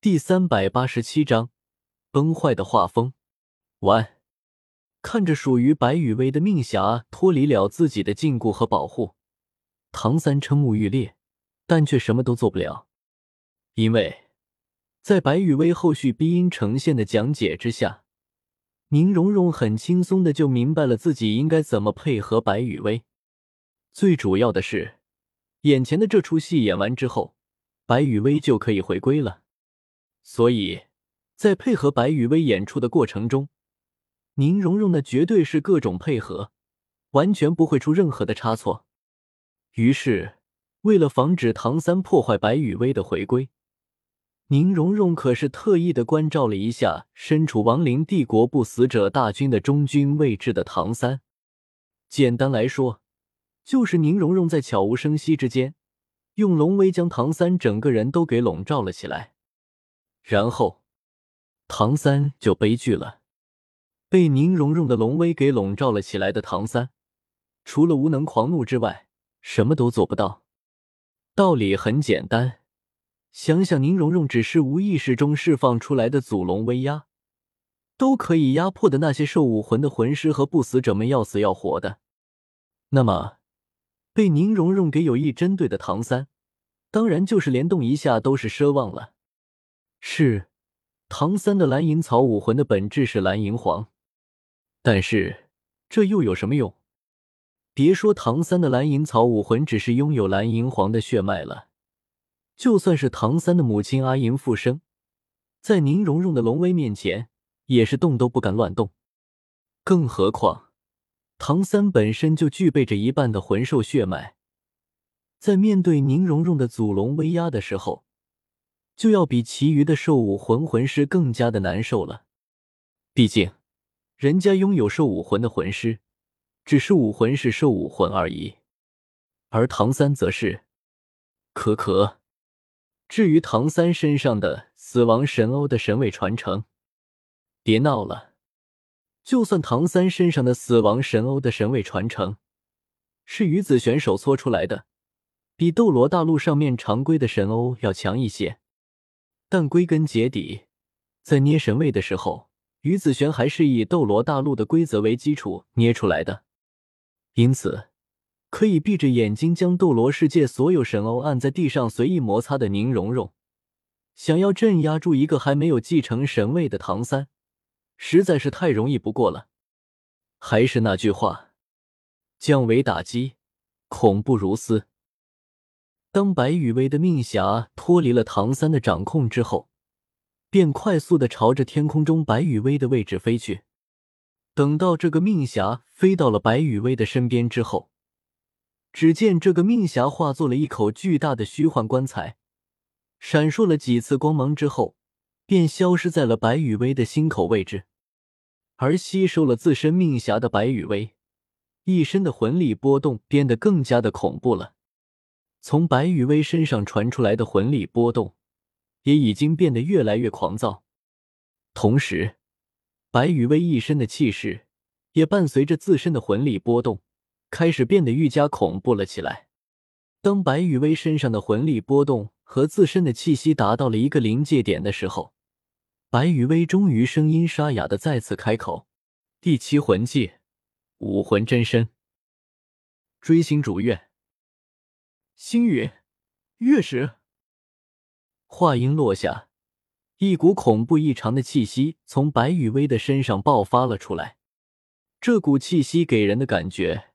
第三百八十七章崩坏的画风。完，看着属于白羽薇的命匣脱离了自己的禁锢和保护，唐三瞠目欲裂，但却什么都做不了，因为在白羽薇后续逼音呈现的讲解之下，宁荣荣很轻松的就明白了自己应该怎么配合白羽薇。最主要的是，眼前的这出戏演完之后，白羽薇就可以回归了。所以，在配合白雨薇演出的过程中，宁荣荣那绝对是各种配合，完全不会出任何的差错。于是，为了防止唐三破坏白雨薇的回归，宁荣荣可是特意的关照了一下身处亡灵帝国不死者大军的中军位置的唐三。简单来说，就是宁荣荣在悄无声息之间，用龙威将唐三整个人都给笼罩了起来。然后，唐三就悲剧了。被宁荣荣的龙威给笼罩了起来的唐三，除了无能狂怒之外，什么都做不到。道理很简单，想想宁荣荣只是无意识中释放出来的祖龙威压，都可以压迫的那些兽武魂的魂师和不死者们要死要活的。那么，被宁荣荣给有意针对的唐三，当然就是连动一下都是奢望了。是，唐三的蓝银草武魂的本质是蓝银皇，但是这又有什么用？别说唐三的蓝银草武魂只是拥有蓝银皇的血脉了，就算是唐三的母亲阿银复生，在宁荣荣的龙威面前，也是动都不敢乱动。更何况，唐三本身就具备着一半的魂兽血脉，在面对宁荣荣的祖龙威压的时候。就要比其余的兽武魂魂师更加的难受了，毕竟人家拥有兽武魂的魂师，只是武魂是兽武魂而已，而唐三则是，可可。至于唐三身上的死亡神欧的神位传承，别闹了，就算唐三身上的死亡神欧的神位传承是于子璇手搓出来的，比斗罗大陆上面常规的神欧要强一些。但归根结底，在捏神位的时候，于子璇还是以斗罗大陆的规则为基础捏出来的，因此可以闭着眼睛将斗罗世界所有神欧按在地上随意摩擦的宁荣荣，想要镇压住一个还没有继承神位的唐三，实在是太容易不过了。还是那句话，降维打击，恐怖如斯。当白羽薇的命匣脱离了唐三的掌控之后，便快速的朝着天空中白羽薇的位置飞去。等到这个命匣飞到了白羽薇的身边之后，只见这个命匣化作了一口巨大的虚幻棺材，闪烁了几次光芒之后，便消失在了白羽薇的心口位置。而吸收了自身命匣的白羽薇，一身的魂力波动变得更加的恐怖了。从白羽薇身上传出来的魂力波动，也已经变得越来越狂躁。同时，白羽薇一身的气势也伴随着自身的魂力波动，开始变得愈加恐怖了起来。当白羽薇身上的魂力波动和自身的气息达到了一个临界点的时候，白羽薇终于声音沙哑的再次开口：“第七魂技，武魂真身，追星逐月。”星陨，月食。话音落下，一股恐怖异常的气息从白羽薇的身上爆发了出来。这股气息给人的感觉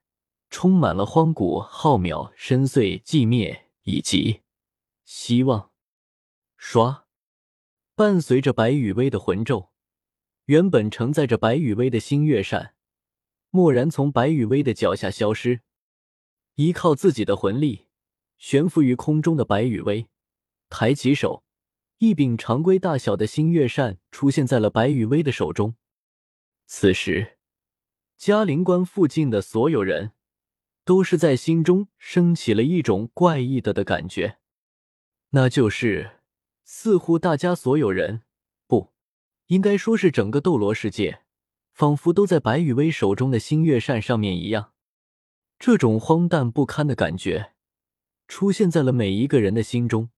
充满了荒古、浩渺、深邃、寂灭以及希望。唰，伴随着白羽薇的魂咒，原本承载着白羽薇的星月扇蓦然从白羽薇的脚下消失。依靠自己的魂力。悬浮于空中的白羽薇抬起手，一柄常规大小的星月扇出现在了白羽薇的手中。此时，嘉陵关附近的所有人都是在心中升起了一种怪异的的感觉，那就是似乎大家所有人，不应该说是整个斗罗世界，仿佛都在白羽薇手中的星月扇上面一样。这种荒诞不堪的感觉。出现在了每一个人的心中。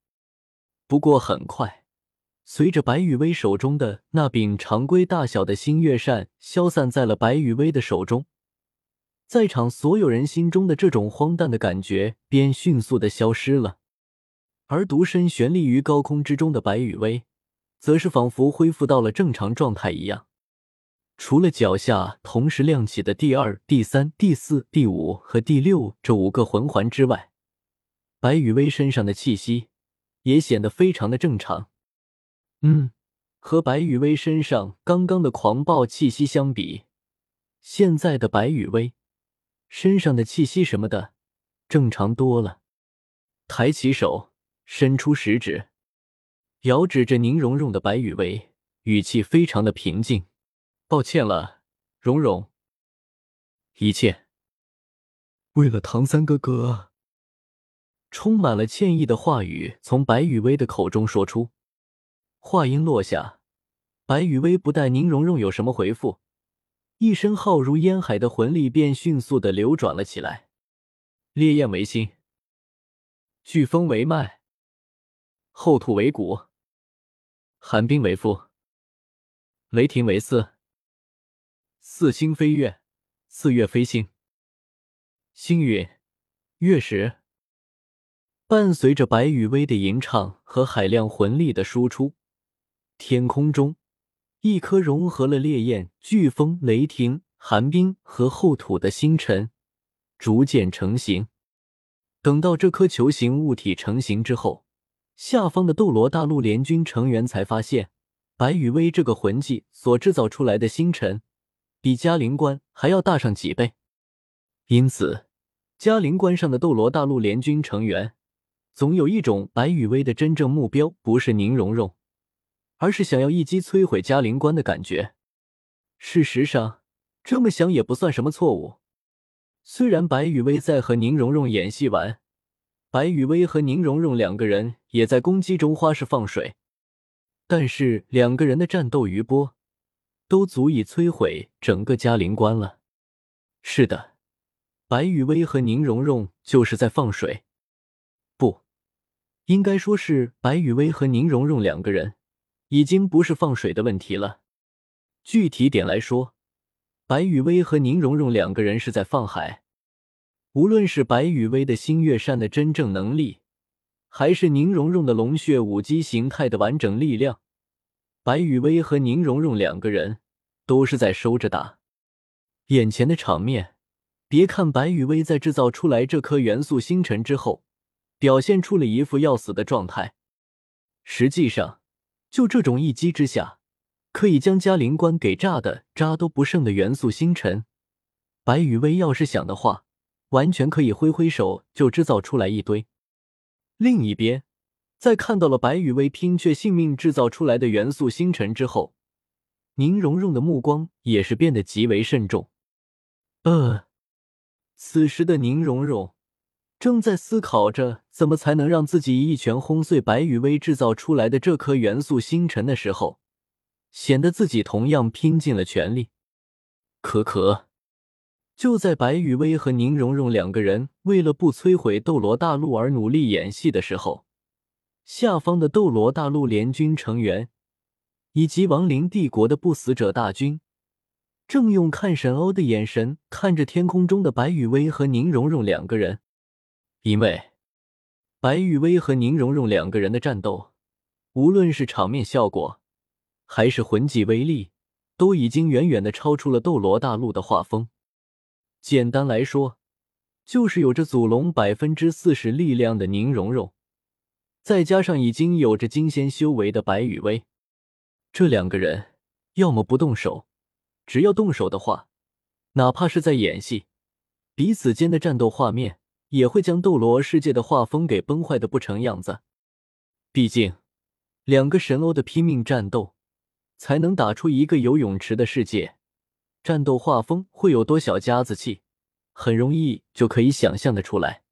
不过很快，随着白羽薇手中的那柄常规大小的星月扇消散在了白羽薇的手中，在场所有人心中的这种荒诞的感觉便迅速的消失了。而独身悬立于高空之中的白羽薇，则是仿佛恢复到了正常状态一样。除了脚下同时亮起的第二、第三、第四、第五和第六这五个魂环之外，白雨薇身上的气息也显得非常的正常。嗯，和白雨薇身上刚刚的狂暴气息相比，现在的白雨薇身上的气息什么的正常多了。抬起手，伸出食指，遥指着宁荣荣的白羽薇，语气非常的平静。抱歉了，荣荣。一切为了唐三哥哥。充满了歉意的话语从白雨薇的口中说出。话音落下，白雨薇不待宁荣荣有什么回复，一身浩如烟海的魂力便迅速的流转了起来。烈焰为心，飓风为脉，后土为骨，寒冰为腹，雷霆为四。四星飞月，四月飞星，星陨，月食。伴随着白羽薇的吟唱和海量魂力的输出，天空中一颗融合了烈焰、飓风、雷霆、寒冰和厚土的星辰逐渐成型。等到这颗球形物体成型之后，下方的斗罗大陆联军成员才发现，白羽薇这个魂技所制造出来的星辰。比嘉陵关还要大上几倍，因此嘉陵关上的斗罗大陆联军成员总有一种白羽薇的真正目标不是宁荣荣，而是想要一击摧毁嘉陵关的感觉。事实上，这么想也不算什么错误。虽然白羽薇在和宁荣荣演戏完，白羽薇和宁荣荣两个人也在攻击中花式放水，但是两个人的战斗余波。都足以摧毁整个嘉陵关了。是的，白雨薇和宁荣荣就是在放水，应该说是白雨薇和宁荣荣两个人已经不是放水的问题了。具体点来说，白雨薇和宁荣荣两个人是在放海。无论是白雨薇的星月扇的真正能力，还是宁荣荣的龙血武姬形态的完整力量。白雨薇和宁荣荣两个人都是在收着打。眼前的场面，别看白雨薇在制造出来这颗元素星辰之后，表现出了一副要死的状态，实际上，就这种一击之下，可以将嘉陵关给炸的渣都不剩的元素星辰，白雨薇要是想的话，完全可以挥挥手就制造出来一堆。另一边。在看到了白羽薇拼却性命制造出来的元素星辰之后，宁荣荣的目光也是变得极为慎重。呃，此时的宁荣荣正在思考着怎么才能让自己一拳轰碎白羽薇制造出来的这颗元素星辰的时候，显得自己同样拼尽了全力。可可，就在白羽薇和宁荣荣两个人为了不摧毁斗罗大陆而努力演戏的时候。下方的斗罗大陆联军成员，以及亡灵帝国的不死者大军，正用看神欧的眼神看着天空中的白羽薇和宁荣荣两个人，因为白羽薇和宁荣荣两个人的战斗，无论是场面效果，还是魂技威力，都已经远远的超出了斗罗大陆的画风。简单来说，就是有着祖龙百分之四十力量的宁荣荣。再加上已经有着金仙修为的白羽薇，这两个人要么不动手，只要动手的话，哪怕是在演戏，彼此间的战斗画面也会将斗罗世界的画风给崩坏的不成样子。毕竟，两个神欧的拼命战斗，才能打出一个游泳池的世界，战斗画风会有多小家子气，很容易就可以想象的出来。